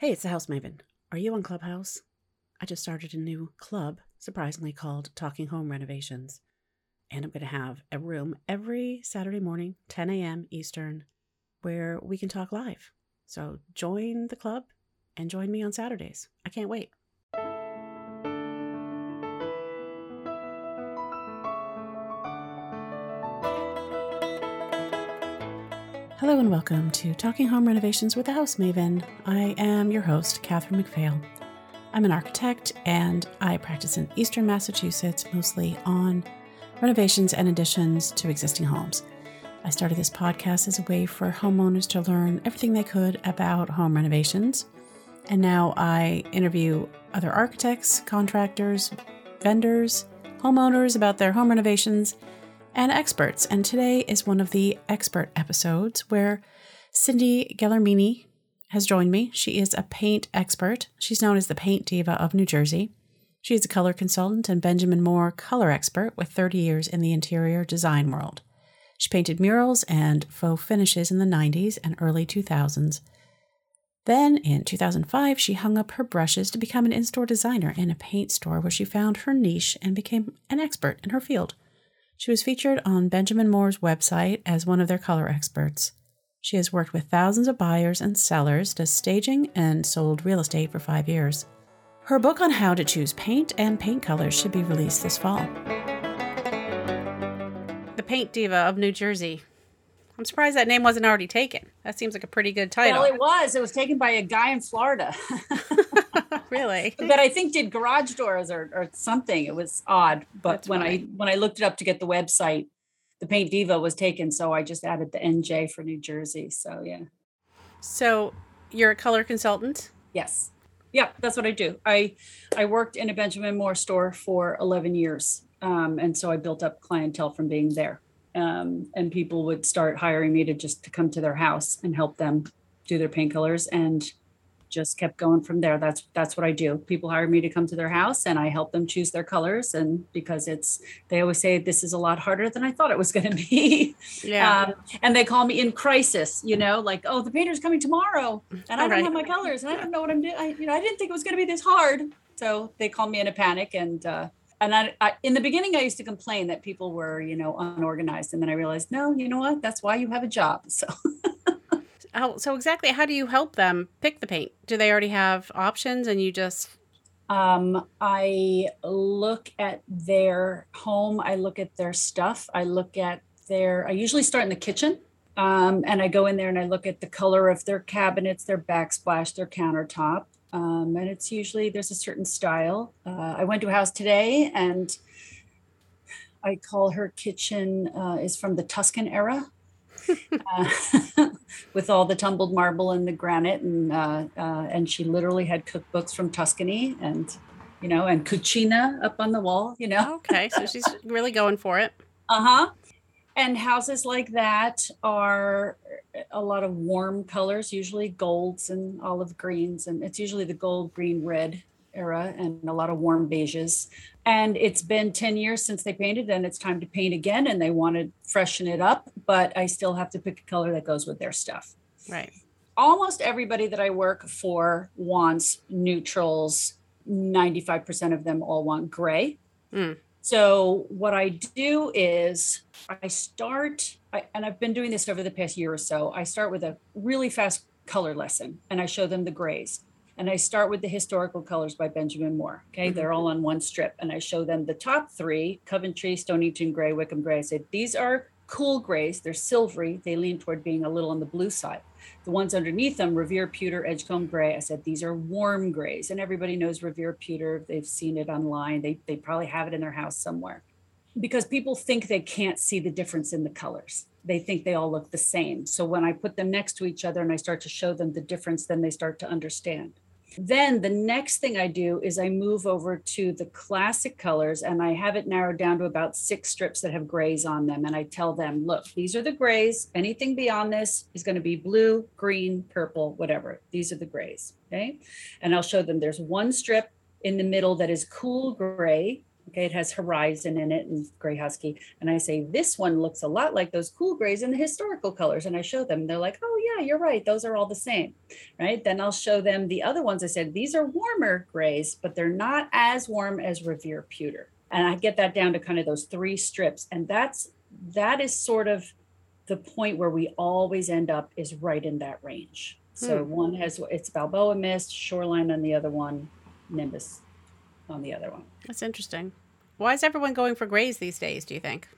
Hey, it's the House Maven. Are you on Clubhouse? I just started a new club, surprisingly called Talking Home Renovations. And I'm going to have a room every Saturday morning, 10 a.m. Eastern, where we can talk live. So join the club and join me on Saturdays. I can't wait. Hello and welcome to Talking Home Renovations with the House Maven. I am your host, Catherine McPhail. I'm an architect and I practice in eastern Massachusetts, mostly on renovations and additions to existing homes. I started this podcast as a way for homeowners to learn everything they could about home renovations. And now I interview other architects, contractors, vendors, homeowners about their home renovations and experts. And today is one of the expert episodes where Cindy Gellermini has joined me. She is a paint expert. She's known as the Paint Diva of New Jersey. She is a color consultant and Benjamin Moore color expert with 30 years in the interior design world. She painted murals and faux finishes in the 90s and early 2000s. Then, in 2005, she hung up her brushes to become an in store designer in a paint store where she found her niche and became an expert in her field. She was featured on Benjamin Moore's website as one of their color experts. She has worked with thousands of buyers and sellers, does staging, and sold real estate for five years. Her book on how to choose paint and paint colors should be released this fall. The Paint Diva of New Jersey. I'm surprised that name wasn't already taken. That seems like a pretty good title. Well, it was. It was taken by a guy in Florida. really? that I think did garage doors or, or something. It was odd. But That's when. I when I looked it up to get the website, the Paint Diva was taken. So I just added the NJ for New Jersey. So yeah. So, you're a color consultant? Yes. Yeah, that's what I do. I I worked in a Benjamin Moore store for 11 years. Um, and so I built up clientele from being there. Um, and people would start hiring me to just to come to their house and help them do their paint colors and just kept going from there. That's that's what I do. People hire me to come to their house and I help them choose their colors. And because it's they always say this is a lot harder than I thought it was going to be. Yeah. Um, and they call me in crisis, you know, like, oh, the painter's coming tomorrow, and I don't Right. have my colors, and I don't know what I'm doing. I, you know, I didn't think it was going to be this hard. So they call me in a panic, and uh, and I, I, in the beginning, I used to complain that people were, you know, unorganized, and then I realized, no, you know what? That's why you have a job. So how, so, exactly how do you help them pick the paint? Do they already have options and you just. um, I look at their home, I look at their stuff, I look at their. I usually start in the kitchen. Um, and I go in there and I look at the color of their cabinets, their backsplash, their countertop. Um, and it's usually there's a certain style. Uh, I went to a house today and I call her kitchen uh, is from the Tuscan era. Uh, with all the tumbled marble and the granite and uh, uh, and she literally had cookbooks from Tuscany and you know and cucina up on the wall you know Okay. So, she's really going for it. uh-huh and houses like that are a lot of warm colors usually golds and olive greens and it's usually the gold green red era and a lot of warm beiges and it's been 10 years since they painted and it's time to paint again and they want to freshen it up but i still have to pick a color that goes with their stuff Right. almost everybody that I work for wants neutrals. 95% of them all want gray. Mm. So, what I do is I start, I, and I've been doing this over the past year or so. I start with a really fast color lesson and I show them the grays. And I start with the historical colors by Benjamin Moore. Okay. Mhm. They're all on one strip. And I show them the top three Coventry, Stonington Gray, Wickham Gray. I said, these are cool grays. They're silvery. They lean toward being a little on the blue side. The ones underneath them, Revere Pewter, Edgecomb Gray, I said these are warm grays. And everybody knows Revere Pewter. They've seen it online. They, they probably have it in their house somewhere. Because people think they can't see the difference in the colors. They think they all look the same. So when I put them next to each other and I start to show them the difference, then they start to understand. Then the next thing I do is I move over to the classic colors and I have it narrowed down to about six strips that have grays on them. And I tell them, look, these are the grays. Anything beyond this is going to be blue, green, purple, whatever. These are the grays. Okay. And I'll show them there's one strip in the middle that is cool gray. Okay, it has horizon in it and gray husky. And I say, this one looks a lot like those cool grays in the historical colors. And I show them, they're like, oh, yeah, you're right. Those are all the same. Right. Then I'll show them the other ones. I said, these are warmer grays, but they're not as warm as Revere Pewter. And I get that down to kind of those three strips. And that's, that is sort of the point where we always end up is right in that range. So Hmm. one has, it's Balboa Mist, Shoreline on the other one, Nimbus on the other one. That's interesting. Why is everyone going for grays these days, do you think?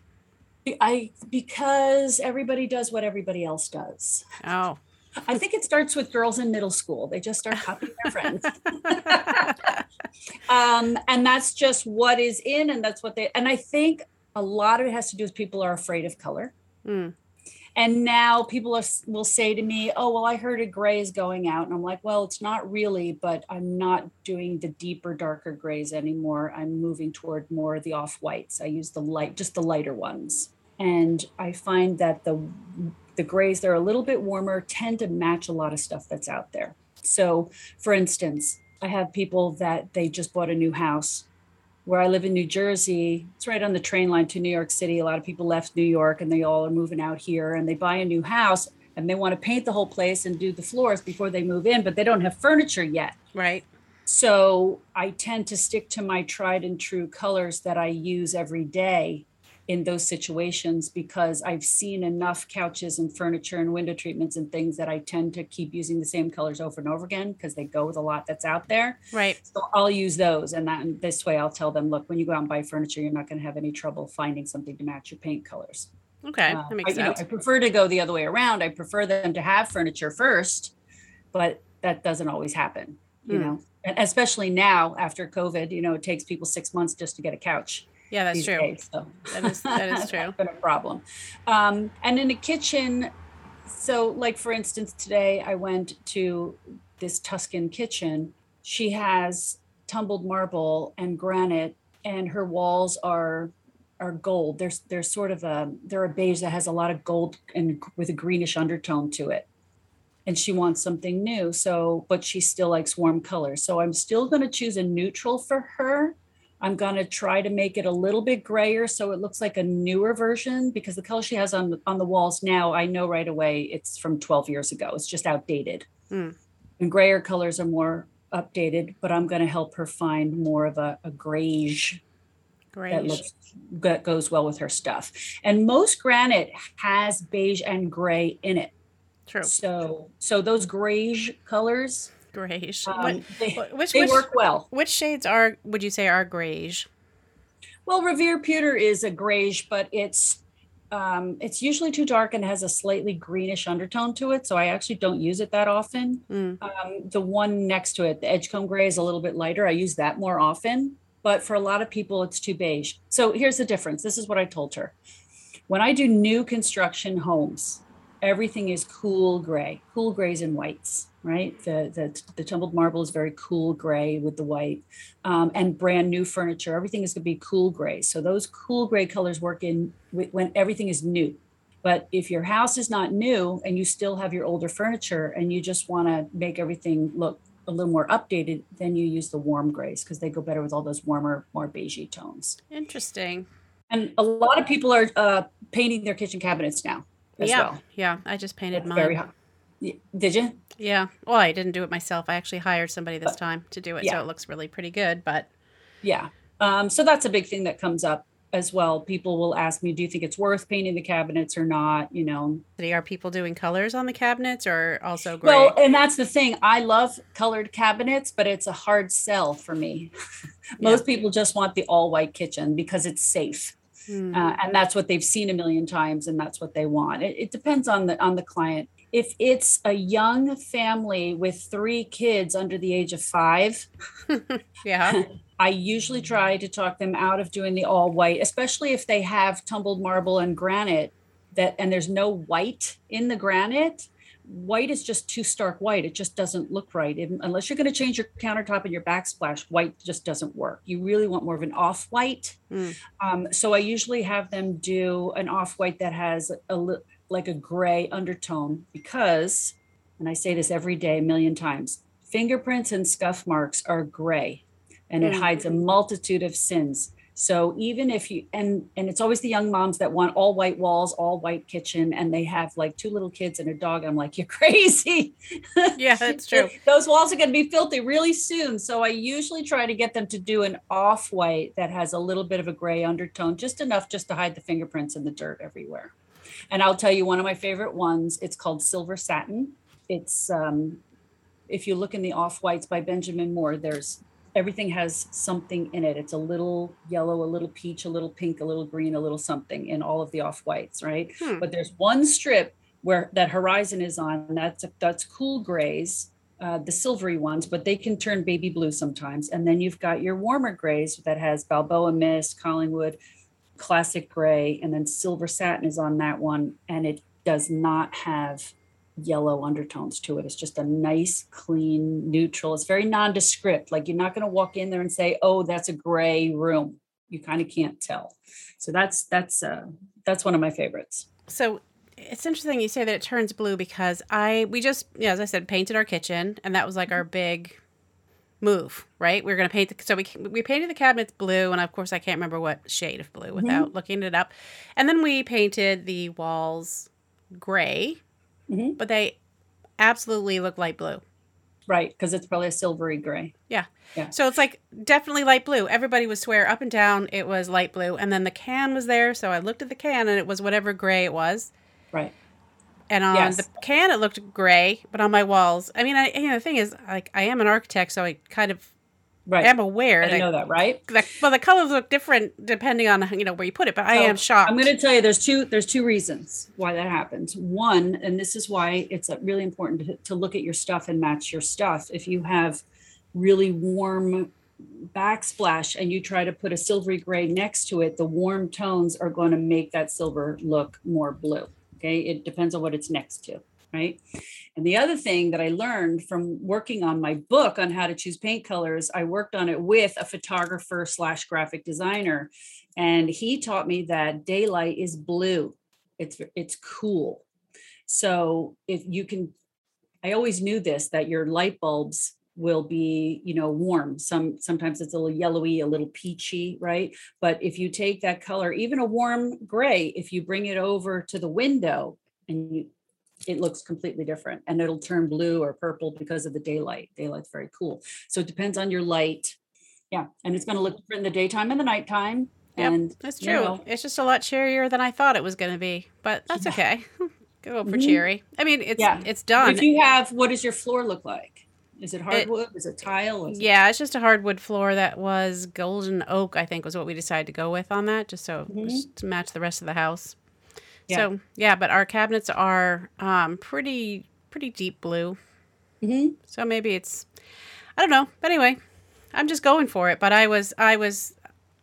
I because everybody does what everybody else does. Oh. I think it starts with girls in middle school. They just start copying their friends. um, and that's just what is in, and that's what they. And I think a lot of it has to do with people are afraid of color. Hmm. And now people will say to me, "Oh, well, I heard a gray is going out," and I'm like, "Well, it's not really, but I'm not doing the deeper, darker grays anymore. I'm moving toward more of the off whites. I use the light, just the lighter ones, and I find that the the grays that are a little bit warmer tend to match a lot of stuff that's out there. So, for instance, I have people that they just bought a new house. Where I live in New Jersey, it's right on the train line to New York City. A lot of people left New York and they all are moving out here and they buy a new house and they want to paint the whole place and do the floors before they move in, but they don't have furniture yet. Right. So I tend to stick to my tried and true colors that I use every day in those situations because I've seen enough couches and furniture and window treatments and things that I tend to keep using the same colors over and over again because they go with a lot that's out there. Right. So I'll use those. And that and this way I'll tell them, look, when you go out and buy furniture, you're not going to have any trouble finding something to match your paint colors. Okay. Uh, that makes I, you know, sense. I prefer to go the other way around. I prefer them to have furniture first, but that doesn't always happen, you Hmm. know, and especially now after COVID, you know, it takes people six months just to get a couch. Yeah, that's true. days, so That is- that is that's true. been a problem. Um, and in the kitchen, so like for instance, today I went to this Tuscan kitchen. She has tumbled marble and granite, and her walls are are gold. There's there's sort of a they're a beige that has a lot of gold and with a greenish undertone to it. And she wants something new. So, but she still likes warm colors. So I'm still going to choose a neutral for her. I'm going to try to make it a little bit grayer so it looks like a newer version because the color she has on the, on the walls now, I know right away it's from 12 years ago. It's just outdated. Hmm. And grayer colors are more updated, but I'm going to help her find more of a, a grayish that looks that goes well with her stuff. And most granite has beige and gray in it. True. So so those grayish colors, Grayish. um, What- they, which they which, work well. which shades are would you say are grayish? Well, Revere Pewter is a grayish, but it's um, it's usually too dark and has a slightly greenish undertone to it. So I actually don't use it that often. Mm. Um, the one next to it, the Edgecomb Gray, is a little bit lighter. I use that more often, but for a lot of people, it's too beige. So here's the difference. This is what I told her. When I do new construction homes, everything is cool gray, cool grays and whites, right? The the, the tumbled marble is very cool gray with the white, um, and brand new furniture. Everything is going to be cool gray. So those cool gray colors work in when everything is new. But if your house is not new and you still have your older furniture and you just want to make everything look a little more updated, then you use the warm grays because they go better with all those warmer, more beigey tones. Interesting. And a lot of people are uh, painting their kitchen cabinets now yeah. well. Yeah. I just painted That's mine. very hot. Did you? Yeah. Well, I didn't do it myself. I actually hired somebody this But- time to do it, yeah. so it looks really pretty good. But Yeah. Um, so that's a big thing that comes up as well. People will ask me, do you think it's worth painting the cabinets or not? You know, are people doing colors on the cabinets or also gray? Well, and that's the thing. I love colored cabinets, but it's a hard sell for me. Most people just want the all white kitchen because it's safe. Hmm. Uh, and that's what they've seen a million times and that's what they want. It, it depends on the on the client. If it's a young family with three kids under the age of 5, yeah. I usually try to talk them out of doing the all white, especially if they have tumbled marble and granite that and there's no white in the granite. White is just too stark white. It just doesn't look right. Unless you're going to change your countertop and your backsplash, white just doesn't work. You really want more of an off white. Mm. Um, so I usually have them do an off white that has a li- like a gray undertone because, and I say this every day a million times, fingerprints and scuff marks are gray and it Mm. hides a multitude of sins. So even if you and and it's always the young moms that want all white walls, all white kitchen, and they have like two little kids and a dog. I'm like, you're crazy. Yeah, that's true. Those walls are going to be filthy really soon. So I usually try to get them to do an off white that has a little bit of a gray undertone, just enough just to hide the fingerprints and the dirt everywhere. And I'll tell you one of my favorite ones. It's called Silver Satin. It's um, if you look in the off whites by Benjamin Moore, there's everything has something in it. It's a little yellow, a little peach, a little pink, a little green, a little something in all of the off whites, right? Hmm. But there's one strip where that horizon is on. And that's that's cool grays, uh, the silvery ones, but they can turn baby blue sometimes. And then you've got your warmer grays that has Balboa Mist, Collingwood, classic gray, and then silver satin is on that one, and it does not have yellow undertones to it. It's just a nice, clean, neutral. It's very nondescript. Like you're not going to walk in there and say, "Oh, that's a gray room." You kind of can't tell. So that's that's uh, that's one of my favorites. So it's interesting you say that it turns blue because I we just yeah as I said painted our kitchen and that was like our big move right we are going to paint the, so we we painted the cabinets blue and of course I can't remember what shade of blue without looking it up and then we painted the walls gray Mhm. but they absolutely look light blue Right, because it's probably a silvery gray. Yeah. yeah. So it's like definitely light blue everybody would swear up and down it was light blue and then the can was there so I looked at the can and it was whatever gray it was Right. And on Yes. the can, it looked gray, but on my walls, I mean, I, you know, the thing is, like, I am an architect, so I kind of Right. I am aware I that, know that, right? that, well, the colors look different depending on you know where you put it. But I So, am shocked. I'm going to tell you there's two there's two reasons why that happens. One, and this is why it's uh, really important to, to look at your stuff and match your stuff. If you have really warm backsplash and you try to put a silvery gray next to it, the warm tones are going to make that silver look more blue. Okay, it depends on what it's next to, right? And the other thing that I learned from working on my book on how to choose paint colors, I worked on it with a photographer slash graphic designer, and he taught me that daylight is blue. It's it's cool. So if you can, I always knew this that your light bulbs will be you know warm some sometimes it's a little yellowy a little peachy right but if you take that color even a warm gray if you bring it over to the window and you it looks completely different and it'll turn blue or purple because of the daylight daylight's very cool so it depends on your light yeah and it's going to look different in the daytime and the nighttime Yep, and That's you true. know, It's just a lot cheerier than I thought it was going to be, but that's Yeah. okay. Go for Mhm. cheery. I mean, it's Yeah. it's done. if you have what does your floor look like is it hardwood is it tile is it- Yeah, it's just a hardwood floor that was golden oak. I think was what we decided to go with on that, just so Mhm. just to match the rest of the house. Yeah. So yeah, but our cabinets are um, pretty pretty deep blue. Mhm. So maybe it's I don't know. But anyway, I'm just going for it. But I was I was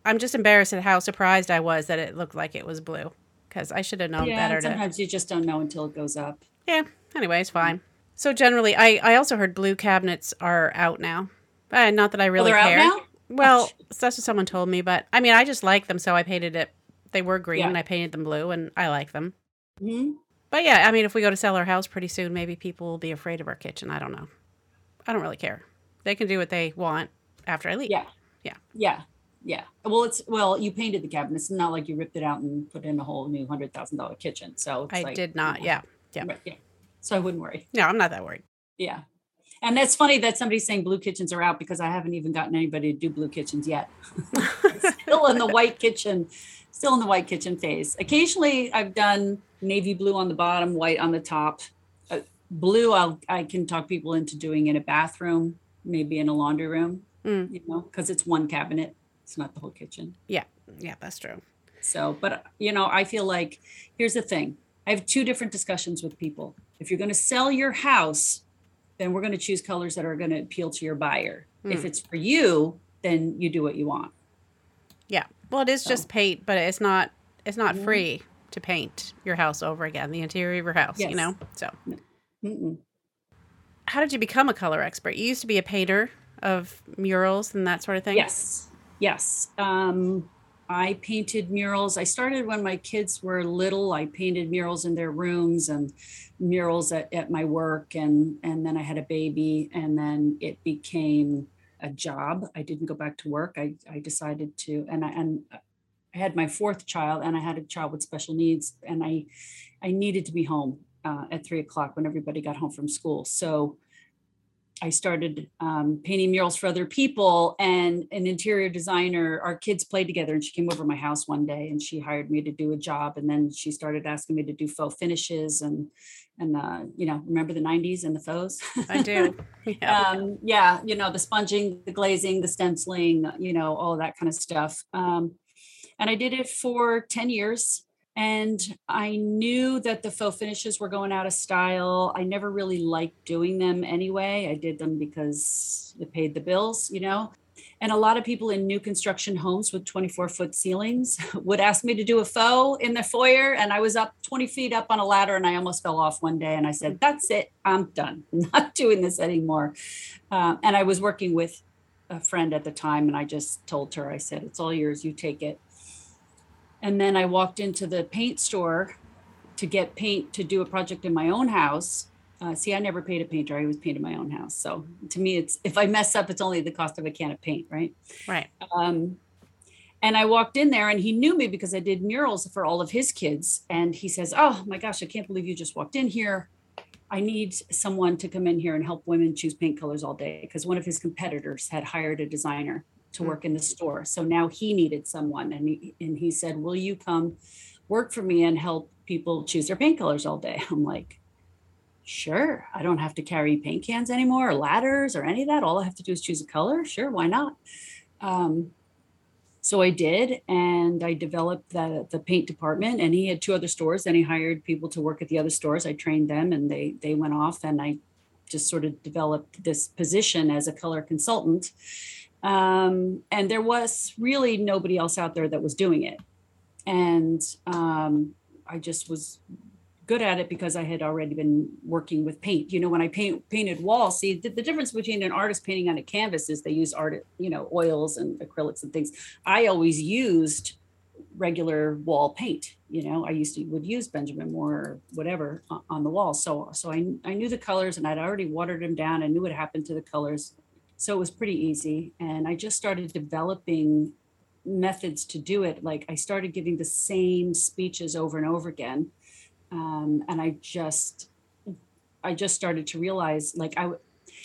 I'm just embarrassed at how surprised I was that it looked like it was blue because I should have known yeah better to. sometimes you just don't know until it goes up Yeah. Anyway, it's fine. So generally, I I also heard blue cabinets are out now. Uh, not that I Oh, really they're care. out now Well, that's what someone told me, but I mean, I just like them, so I painted it. They were green, Yeah. and I painted them blue, and I like them. Mhm. But yeah, I mean, if we go to sell our house pretty soon, maybe people will be afraid of our kitchen. I don't know. I don't really care. They can do what they want after I leave. Yeah. Yeah. Yeah. Yeah. Well, it's well, you painted the cabinet. It's not like you ripped it out and put in a whole new hundred thousand dollar kitchen. So it's I like, did not. Yeah. yeah. right, yeah. So I wouldn't worry. No, I'm not that worried. Yeah. And that's funny that somebody's saying blue kitchens are out because I haven't even gotten anybody to do blue kitchens yet. still in the white kitchen, still in the white kitchen phase. Occasionally I've done navy blue on the bottom, white on the top. Uh, blue I'll I can talk people into doing in a bathroom, maybe in a laundry room, Mm. you know, because it's one cabinet. It's not the whole kitchen. Yeah, yeah, that's true. So, but you know, I feel like here's the thing. I have two different discussions with people. If you're going to sell your house, then we're going to choose colors that are going to appeal to your buyer. If Hmm. it's for you, then you do what you want. Yeah. Well, it is So- just paint, but it's not. It's not Mhm. free to paint your house over again, the interior of your house. You know. So, Mm-mm. how did you become a color expert? You used to be a painter of murals and that sort of thing. Yes. Yes. Um, I painted murals. I started when my kids were little. I painted murals in their rooms and murals at, at my work. And, and then I had a baby. And then it became a job. I didn't go back to work. I, I decided to, and I, and I had my fourth child and I had a child with special needs and I, I needed to be home uh, at three o'clock when everybody got home from school. So I started um, painting murals for other people and an interior designer. Our kids played together, and she came over my house one day and she hired me to do a job. And then she started asking me to do faux finishes and and uh, you know remember the 90s and the faux i do yeah. Um, yeah you know the sponging the glazing the stenciling you know all that kind of stuff um, and i did it for 10 years and I knew that the faux finishes were going out of style. I never really liked doing them anyway. I did them because it paid the bills, you know. And a lot of people in new construction homes with 24 foot ceilings would ask me to do a faux in the foyer. And I was up 20 feet up on a ladder and I almost fell off one day. And I said, That's it. I'm done. I'm not doing this anymore. Uh, and I was working with a friend at the time. And I just told her, I said, It's all yours. You take it. And then I walked into the paint store to get paint to do a project in my own house. Uh, see, I never paid a painter. I always painted my own house. So to me, it's if I mess up, it's only the cost of a can of paint, right? Right. Um, and I walked in there and he knew me because I did murals for all of his kids. And he says, Oh my gosh, I can't believe you just walked in here. I need someone to come in here and help women choose paint colors all day because one of his competitors had hired a designer to mm. work in the store. So now he needed someone and he, and he said, "Will you come work for me and help people choose their paint colors all day?" I'm like, "Sure. I don't have to carry paint cans anymore or ladders or any of that. All I have to do is choose a color. Sure, why not?" Um, so I did, and I developed the the paint department. And he had two other stores. and he hired people to work at the other stores. I trained them, and they they went off, and I just sort of developed this position as a color consultant um, and there was really nobody else out there that was doing it. And um, I just was good at it because I had already been working with paint. You know, when I paint painted walls, see the, the, difference between an artist painting on a canvas is they use art, you know, oils and acrylics and things. I always used regular wall paint. You know, I used to would use Benjamin Moore or whatever on the wall. So so I I knew the colors and I'd already watered them down. I knew what happened to the colors so it was pretty easy. And I just started developing methods to do it. Like I started giving the same speeches over and over again. Um, and I just, I just started to realize like I,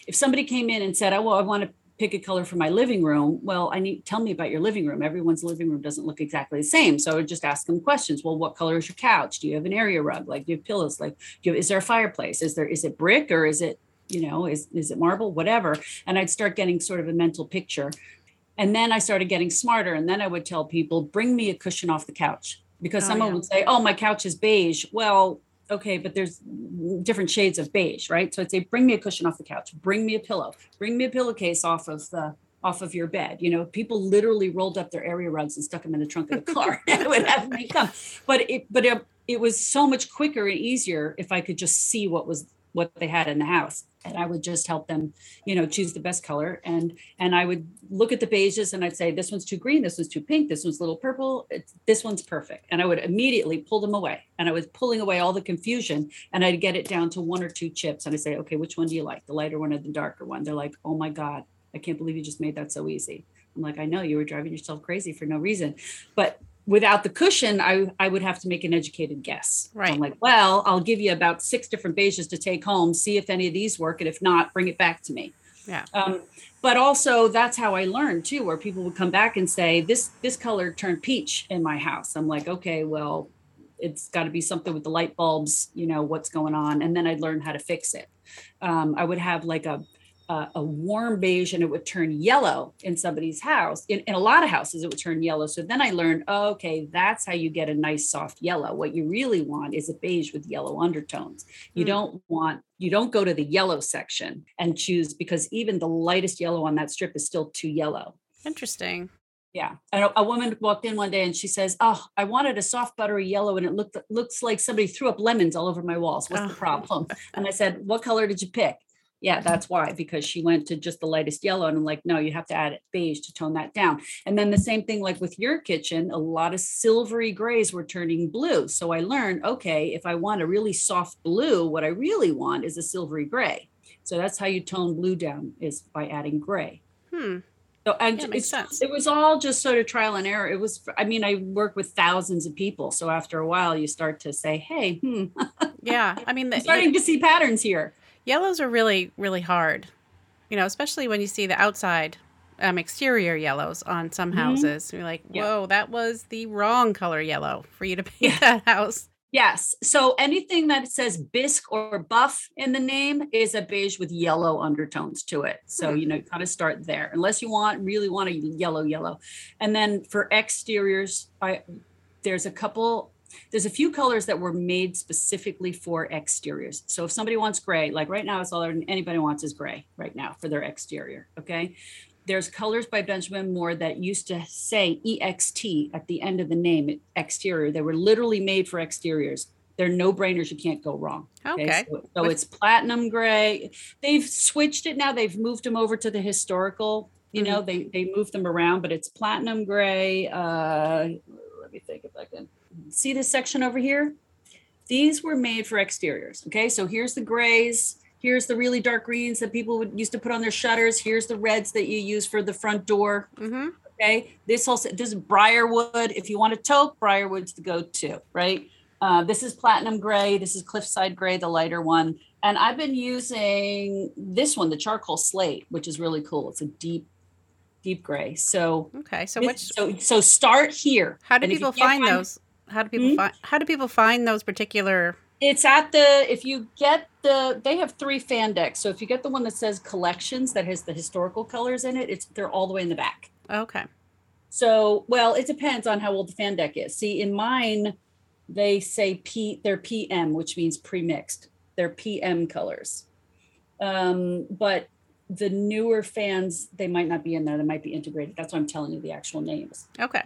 if somebody came in and said, oh, well, I want to pick a color for my living room. Well, I need tell me about your living room. Everyone's living room doesn't look exactly the same. So I would just ask them questions. Well, what color is your couch? Do you have an area rug? Like do you have pillows? Like do you, is there a fireplace? Is there is it brick or is it you know, is, is it marble, whatever. And I'd start getting sort of a mental picture. And then I started getting smarter. And then I would tell people, bring me a cushion off the couch. Because oh, someone yeah. would say, oh, my couch is beige. Well, okay, but there's different shades of beige, right? So I'd say, bring me a cushion off the couch, bring me a pillow, bring me a pillowcase off of the off of your bed. You know, people literally rolled up their area rugs and stuck them in the trunk of the car and would have me come. But it but it, it was so much quicker and easier if I could just see what was what they had in the house and i would just help them you know choose the best color. And and i would look at the beiges and i'd say this one's too green this one's too pink this one's a little purple this one's perfect. And i would immediately pull them away. And i was pulling away all the confusion and i'd get it down to one or two chips and i say okay which one do you like the lighter one or the darker one? They're like oh my god i can't believe you just made that so easy. I'm like i know you were driving yourself crazy for no reason. But without the cushion, I, I would have to make an educated guess. Right. So I'm like, well, I'll give you about six different beiges to take home, see if any of these work. And if not, bring it back to me. Yeah. Um, but also that's how I learned too, where people would come back and say, this, this color turned peach in my house. I'm like, okay, well, it's got to be something with the light bulbs, you know, what's going on. And then I'd learn how to fix it. Um, I would have like a, uh, a warm beige and it would turn yellow in somebody's house. In, in a lot of houses, it would turn yellow. So then I learned, oh, okay, that's how you get a nice soft yellow. What you really want is a beige with yellow undertones. You mm. don't want, you don't go to the yellow section and choose because even the lightest yellow on that strip is still too yellow. Interesting. Yeah. And a, a, woman walked in one day and she says, Oh, I wanted a soft buttery yellow and it looked looks like somebody threw up lemons all over my walls. What's oh. the problem? And I said, What color did you pick? Yeah, that's why, because she went to just the lightest yellow. And I'm like, no, you have to add beige to tone that down. And then the same thing, like with your kitchen, a lot of silvery grays were turning blue. So I learned, okay, if I want a really soft blue, what I really want is a silvery gray. So that's how you tone blue down is by adding gray. Hmm. So and Yeah, makes sense. it was all just sort of trial and error. It was, I mean, I work with thousands of people, so after a while, you start to say, "Hey, hmm, Yeah. I mean, the, starting to see patterns here." Yellows are really, really hard. You know, especially when you see the outside um, exterior yellows on some Mhm. houses. You're like, Yeah. whoa, that was the wrong color yellow for you to paint that house. Yes. So anything that says bisque or buff in the name is a beige with yellow undertones to it. So, Hmm. you know, you kind of start there, unless you want really want a yellow, yellow. And then for exteriors, I there's a couple, there's a few colors that were made specifically for exteriors. So if somebody wants gray, like right now, it's all anybody wants is gray right now for their exterior. Okay. There's colors by Benjamin Moore that used to say EXT at the end of the name, exterior. They were literally made for exteriors. They're no brainers. You can't go wrong. Okay. So, so it's platinum gray. They've switched it now. They've moved them over to the historical. You know, they they moved them around, but it's platinum gray. Uh, let me think if I can see this section over here. These were made for exteriors. Okay, so here's the grays. Here's the really dark greens that people would used to put on their shutters. Here's the reds that you use for the front door. Mm-hmm. Okay, this also this is Briarwood. If you want a taupe, Briarwood's the go-to, right? Uh, this is platinum gray. This is Cliffside gray, the lighter one. And I've been using this one, the charcoal slate, which is really cool. It's a deep, deep gray. So, Okay. So which so so start here. how do And if you people can't find those? How do people Hmm? find how do people find those particular It's at the if you get the they have three fan decks. So if you get the one that says collections that has the historical colors in it, it's they're all the way in the back. Okay. So, well, it depends on how old the fan deck is. See, in mine, they say P, they're PM, which means pre-mixed. They're PM colors. Um, but the newer fans, they might not be in there. They might be integrated. That's why I'm telling you the actual names. Okay.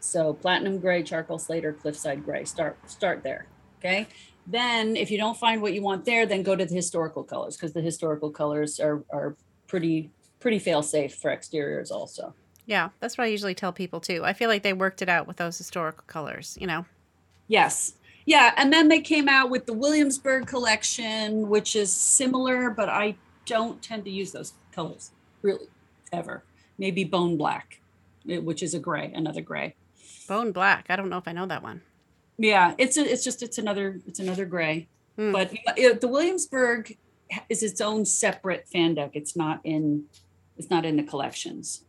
So platinum gray, charcoal slate, or cliffside gray. Start start there. Okay. Then if you don't find what you want there, then go to the historical colors because the historical colors are are pretty pretty fail safe for exteriors also. Yeah, that's what I usually tell people too. I feel like they worked it out with those historical colors, you know. Yes. Yeah. And then they came out with the Williamsburg collection, which is similar, but I don't tend to use those colors really ever. Maybe bone black, eh, which is a gray, another gray. Bone black. I don't know if I know that one. Yeah. It's a, it's just, it's another, it's another gray. Hmm. But uh, the Williamsburg is its own separate fan deck. It's not in, it's not in the collections.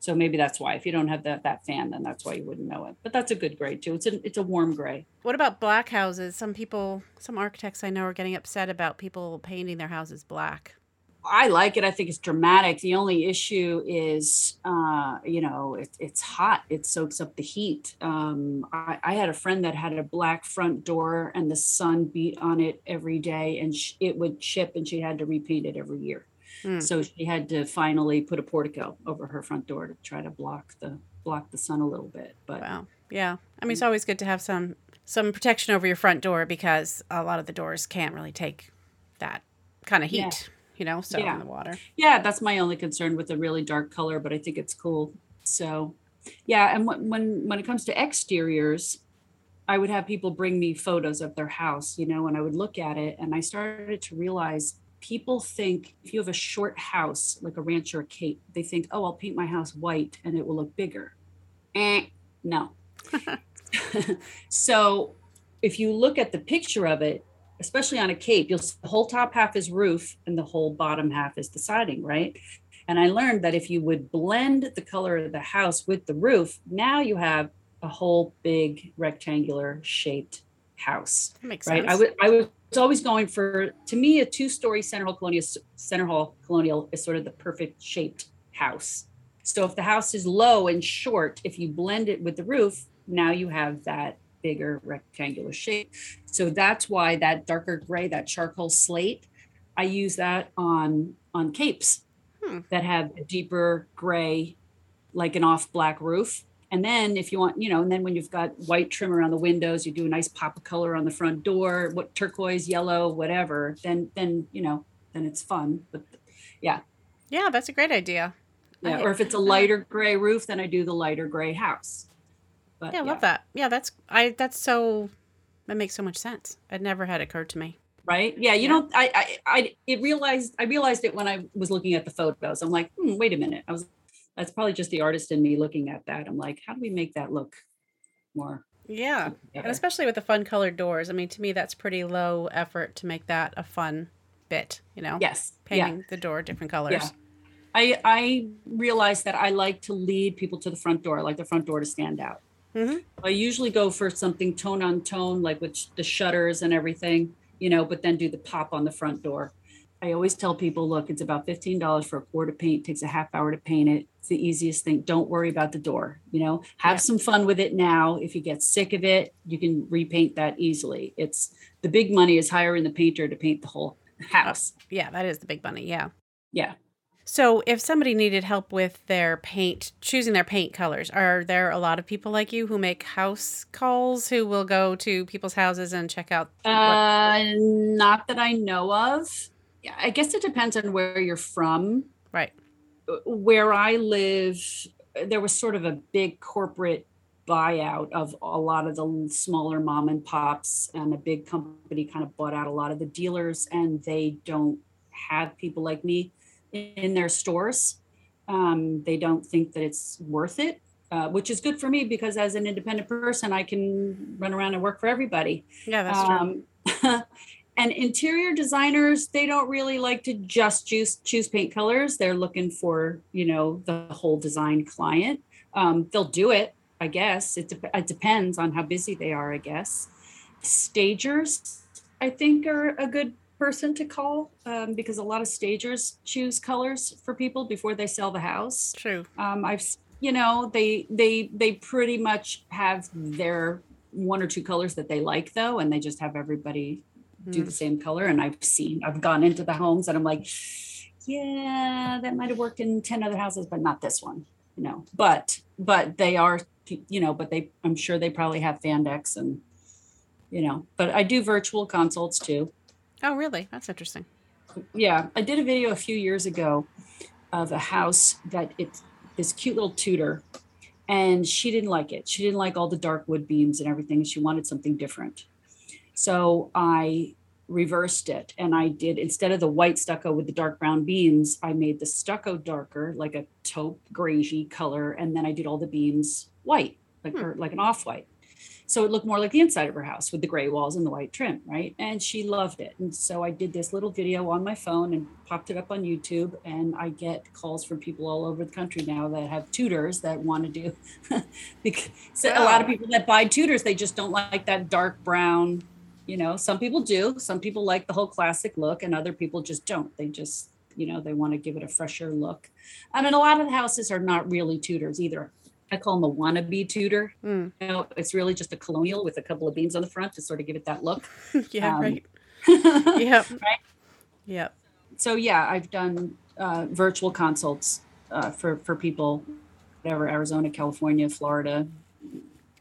So maybe that's why. If you don't have that that fan, then that's why you wouldn't know it. But that's a good gray too. It's a it's a warm gray. What about black houses? Some people, some architects I know are getting upset about people painting their houses black. I like it. I think it's dramatic. The only issue is, uh, you know, it, it's hot. It soaks up the heat. Um, I, I had a friend that had a black front door, and the sun beat on it every day, and sh- it would chip, and she had to repaint it every year. Hmm. So she had to finally put a portico over her front door to try to block the block the sun a little bit. But Wow. Yeah. I mean, it's always good to have some some protection over your front door because a lot of the doors can't really take that kind of heat, Yeah. You know, so Yeah. in the water. yeah that's my only concern with a really dark color but i think it's cool so yeah and when when when it comes to exteriors i would have people bring me photos of their house you know and i would look at it and i started to realize people think if you have a short house like a ranch or a cape they think oh i'll paint my house white and it will look bigger eh, no so if you look at the picture of it especially on a cape, you'll see the whole top half is roof and the whole bottom half is the siding, right? And I learned that if you would blend the color of the house with the roof, now you have a whole big rectangular shaped house, That makes right? sense. I was always going for to me a two-story center hall colonial center hall colonial is sort of the perfect shaped house. So if the house is low and short, if you blend it with the roof, now you have that bigger rectangular shape. So that's why that darker gray, that charcoal slate, I use that on on capes Hmm. that have a deeper gray, like an off black roof. And then if you want, you know, and then when you've got white trim around the windows, you do a nice pop of color on the front door, what turquoise, yellow, whatever, then then you know, then it's fun. But yeah, Yeah, that's a great idea. yeah, or if it's a lighter gray roof, then I do the lighter gray house. But Yeah, I love that. Yeah, that's I that's so that makes so much sense. It never had occurred to me. right yeah you Yeah. don't I, I i it realized i realized it when i was looking at the photos i'm like hmm, wait a minute i was that's probably just the artist in me looking at that i'm like how do we make that look more Yeah. And especially with the fun colored doors. I mean, to me, that's pretty low effort to make that a fun bit, you know? yes yeah Painting the door different colors. Yeah. I I realized that I like to lead people to the front door. I like the front door to stand out. Mhm. I usually go for something tone on tone, like with the shutters and everything, you know, but then do the pop on the front door. I always tell people, look, it's about fifteen dollars for a quart of paint. takes a half hour to paint it. It's the easiest thing. Don't worry about the door. You know, have Yeah. some fun with it now. If you get sick of it, you can repaint that easily. It's the big money is hiring the painter to paint the whole house. Yeah, that is the big money. Yeah. Yeah. So, if somebody needed help with their paint, choosing their paint colors, are there a lot of people like you who make house calls who will go to people's houses and check out? Uh, not that I know of. Yeah, I guess it depends on where you're from. right. Where I live, there was sort of a big corporate buyout of a lot of the smaller mom and pops, and a big company kind of bought out a lot of the dealers, and they don't have people like me in their stores. Um, they don't think that it's worth it, uh, which is good for me because as an independent person, I can run around and work for everybody. Yeah, that's true. Um, and interior designers, they don't really like to just choose choose paint colors. They're looking for you know the whole design client. Um, they'll do it, I guess. It, dep- it depends on how busy they are, I guess. Stagers, I think, are a good person to call um, because a lot of stagers choose colors for people before they sell the house True. um, I've you know they they they pretty much have their one or two colors that they like though, and they just have everybody do Mm. the same color. And I've seen I've gone into the homes and I'm like, yeah, that might have worked in ten other houses, but not this one, you know. But but they are you know, but they I'm sure they probably have fan decks and you know, but I do virtual consults too Oh, really? That's interesting. yeah i did a video a few years ago of a house that it's this cute little Tudor and she didn't like it she didn't like all the dark wood beams and everything she wanted something different so i reversed it and i did instead of the white stucco with the dark brown beams i made the stucco darker like a taupe grayish color and then i did all the beams white like Hmm. or like an off-white so it looked more like the inside of her house with the gray walls and the white trim, right? And she loved it. And so I did this little video on my phone and popped it up on YouTube. And I get calls from people all over the country now that have Tudors that want to do. because so a lot of oh. people that buy Tudors, they just don't like that dark brown. You know, some people do. Some people like the whole classic look, and other people just don't. They just, you know, they want to give it a fresher look. I mean, a lot of the houses are not really Tudors either. I call them a wannabe Tudor Mm. you know, it's really just a colonial with a couple of beams on the front to sort of give it that look. yeah, Um, right. Yep. right. Yep. So yeah, I've done uh, virtual consults uh, for for people, whatever Arizona, California, Florida.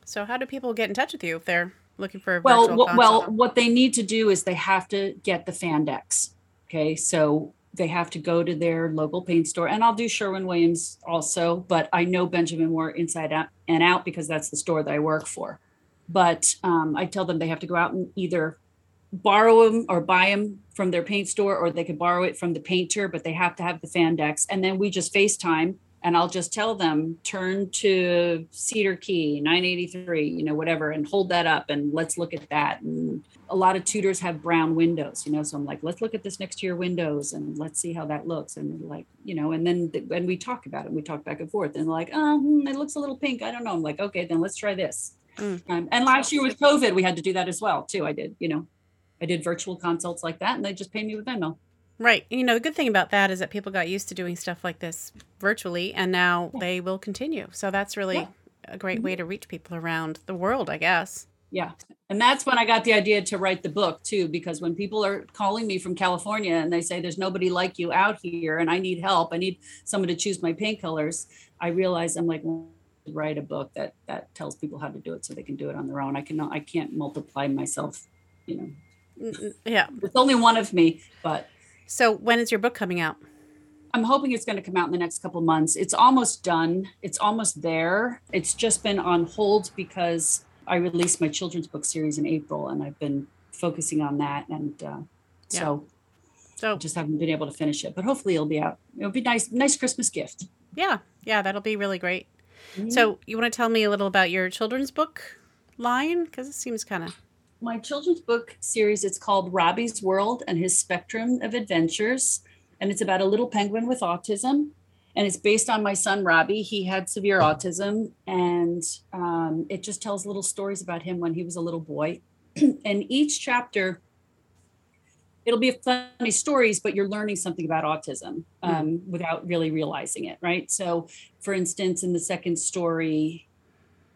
So, how do people get in touch with you if they're looking for a Well, virtual wh- well, what they need to do is they have to get the fan decks. Okay, so they have to go to their local paint store, and I'll do Sherwin Williams also, but I know Benjamin Moore inside out and out because that's the store that I work for. But um, I tell them they have to go out and either borrow them or buy them from their paint store, or they could borrow it from the painter, but they have to have the fan decks, and then we just FaceTime. And I'll just tell them turn to Cedar Key 983, you know, whatever, and hold that up and let's look at that. And a lot of Tudors have brown windows, you know, so I'm like, let's look at this next to your windows and let's see how that looks. And like, you know, and then th- when we talk about it, we talk back and forth, and like, oh, hmm, it looks a little pink. I don't know. I'm like, okay, then let's try this. Mm. Um, and last year with COVID, we had to do that as well too. I did, you know, I did virtual consults like that, and they just pay me with Venmo. Right. You know, the good thing about that is that people got used to doing stuff like this virtually, and now Yeah. they will continue. So that's really Yeah. a great Mhm. way to reach people around the world, I guess. Yeah. And that's when I got the idea to write the book too, because when people are calling me from California and they say there's nobody like you out here and I need help, I need someone to choose my paint colors, I realize I'm like, well, write a book that that tells people how to do it so they can do it on their own. I can I can't multiply myself, you know. Yeah. It's only one of me, but So when is your book coming out? I'm hoping it's going to come out in the next couple months. It's almost done. It's almost there. It's just been on hold because I released my children's book series in April, and I've been focusing on that. And uh, Yeah. So So just haven't been able to finish it, but hopefully it'll be out. It'll be nice, nice Christmas gift. yeah, yeah, that'll be really great. Mm-hmm. So you want to tell me a little about your children's book line because it seems kind of my children's book series it's called robbie's world and his spectrum of adventures and it's about a little penguin with autism and it's based on my son robbie. He had severe autism and um, it just tells little stories about him when he was a little boy. And each chapter it'll be funny stories but you're learning something about autism um, without really realizing it right? So for instance in the second story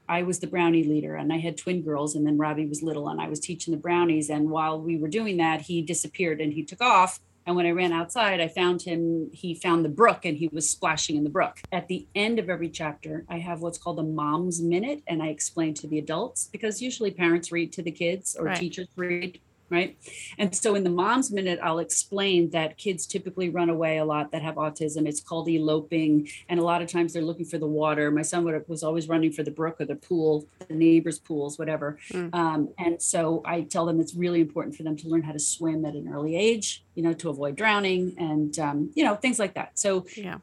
I was the brownie leader and I had twin girls and then Robbie was little and I was teaching the brownies and while we were doing that he disappeared and he took off and when I ran outside I found him he found the brook and he was splashing in the brook. At the end of every chapter I have what's called a mom's minute and I explain to the adults because usually parents read to the kids or Right. teachers read right? And so in the mom's minute, I'll explain that kids typically run away a lot that have autism. It's called eloping. And a lot of times they're looking for the water. My son would, was always running for the brook or the pool, the neighbor's pools, whatever. Mm. Um, and so I tell them it's really important for them to learn how to swim at an early age, you know, to avoid drowning and, um, you know, things like that. So yeah.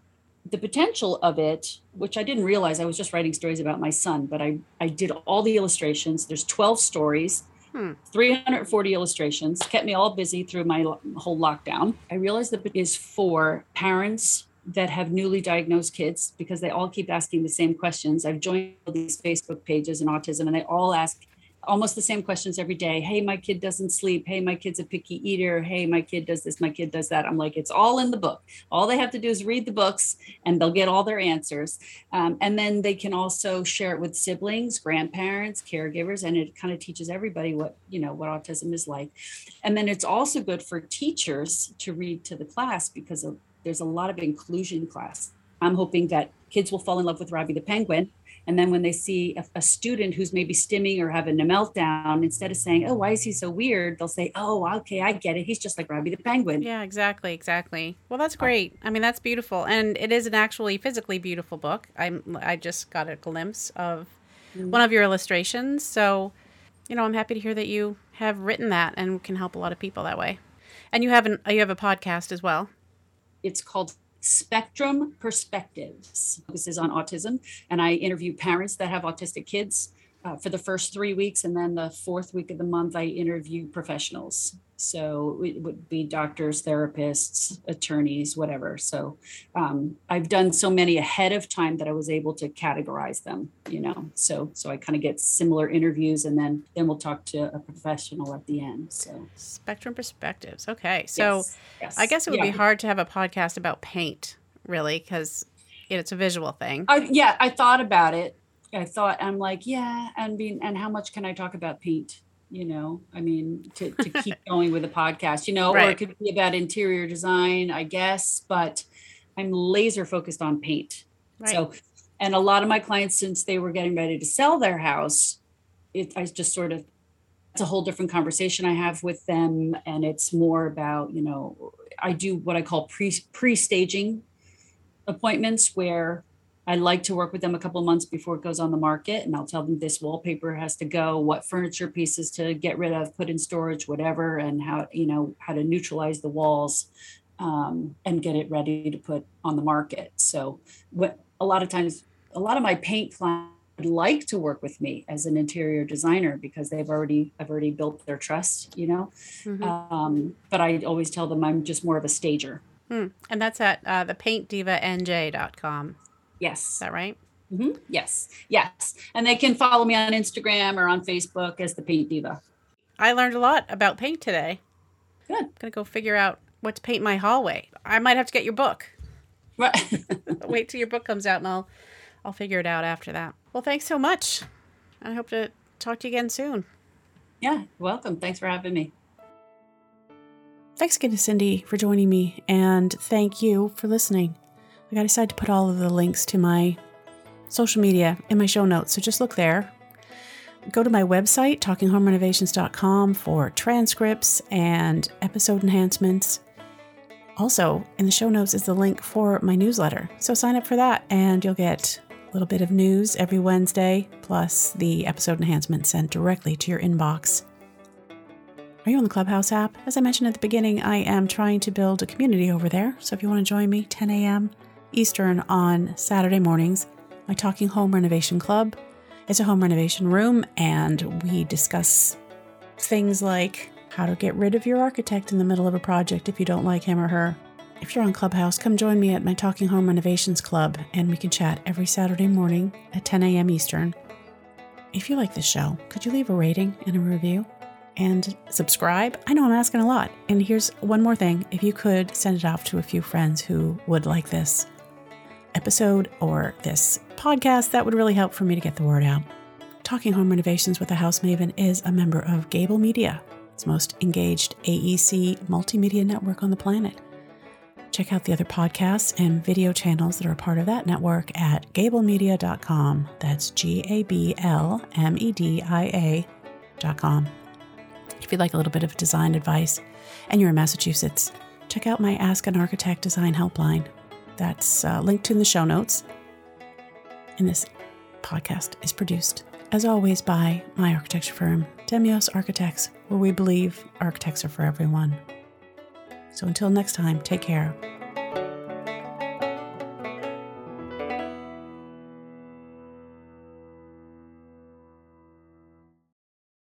the potential of it, which I didn't realize, I was just writing stories about my son, but I, I did all the illustrations. There's 12 stories, Hmm. 340 illustrations, kept me all busy through my whole lockdown. I realized that it is for parents that have newly diagnosed kids because they all keep asking the same questions. I've joined these Facebook pages in autism and they all ask almost the same questions every day. Hey, my kid doesn't sleep. Hey, my kid's a picky eater. Hey, my kid does this. My kid does that. I'm like, it's all in the book. All they have to do is read the books and they'll get all their answers. Um, and then they can also share it with siblings, grandparents, caregivers, and it kind of teaches everybody what, you know, what autism is like. And then it's also good for teachers to read to the class because of, there's a lot of inclusion class. I'm hoping that kids will fall in love with Robbie the Penguin. And then when they see a, a student who's maybe stimming or having a meltdown, instead of saying, oh, why is he so weird? They'll say, oh, okay, I get it. He's just like Robbie the Penguin. Yeah, exactly, exactly. Well, that's great. I mean, that's beautiful, and it is an actually physically beautiful book. I'm I just got a glimpse of mm-hmm. one of your illustrations, so you know I'm happy to hear that you have written that and can help a lot of people that way. And you have an you have a podcast as well. It's called Spectrum Perspectives. Is on autism, and I interview parents that have autistic kids uh, for the first three weeks, and then the fourth week of the month, I interview professionals. So it would be doctors, therapists, attorneys, whatever. So um, I've done so many ahead of time that I was able to categorize them. You know, so so I kind of get similar interviews, and then then we'll talk to a professional at the end. So Spectrum Perspectives. Okay, so yes, yes. I guess it would Yeah. be hard to have a podcast about paint, really, because it's a visual thing. I, yeah, I thought about it. I thought I'm like, yeah, and being and how much can I talk about paint? You know, I mean, to, to keep going with the podcast, you know, or it could be about interior design, I guess, but I'm laser focused on paint. Right. So, and a lot of my clients, since they were getting ready to sell their house, it I just sort of it's a whole different conversation I have with them, and it's more about you know I do what I call pre pre staging appointments where I like to work with them a couple of months before it goes on the market, and I'll tell them this wallpaper has to go, what furniture pieces to get rid of, put in storage, whatever, and how you know how to neutralize the walls um, and get it ready to put on the market. So, what a lot of times, a lot of my paint clients would like to work with me as an interior designer because they've already I've already built their trust, you know. Mhm. Um, but I always tell them I'm just more of a stager. Hmm. And that's at uh, thepaintdivanj.com. Yes. Is that right? hmm Yes. Yes. And they can follow me on Instagram or on Facebook as the Paint Diva. I learned a lot about paint today. Good. I'm gonna go figure out what to paint my hallway. I might have to get your book. Right. Wait till your book comes out, and I'll I'll figure it out after that. Well, thanks so much. I hope to talk to you again soon. yeah. Welcome. Thanks for having me. Thanks again to Cindy for joining me, and thank you for listening. Like I decided to put all of the links to my social media in my show notes, so just look there. Go to my website, talkinghomerenovations.com, for transcripts and episode enhancements. Also, in the show notes is the link for my newsletter, so sign up for that, and you'll get a little bit of news every Wednesday, plus the episode enhancements sent directly to your inbox. Are you on the Clubhouse app? As I mentioned at the beginning, I am trying to build a community over there. So if you want to join me, 10 a.m. Eastern on Saturday mornings, my Talking Home Renovation Club. It's a home renovation room, and we discuss things like how to get rid of your architect in the middle of a project if you don't like him or her. If you're on Clubhouse, come join me at my Talking Home Renovations Club, and we can chat every Saturday morning at 10 a.m. Eastern. If you like this show, could you leave a rating and a review? and subscribe. I know I'm asking a lot. And here's one more thing if you could send it off to a few friends who would like this episode or this podcast, that would really help for me to get the word out. Talking Home Renovations with a House Maven is a member of Gabl Media, its most engaged AEC multimedia network on the planet. Check out the other podcasts and video channels that are a part of that network at gablmedia.com. That's G A B L M E D I A.com. If you'd like a little bit of design advice and you're in Massachusetts, check out my Ask an Architect Design Helpline. That's uh, linked in the show notes. And this podcast is produced, as always, by my architecture firm, Demios Architects, where we believe architects are for everyone. So until next time, take care.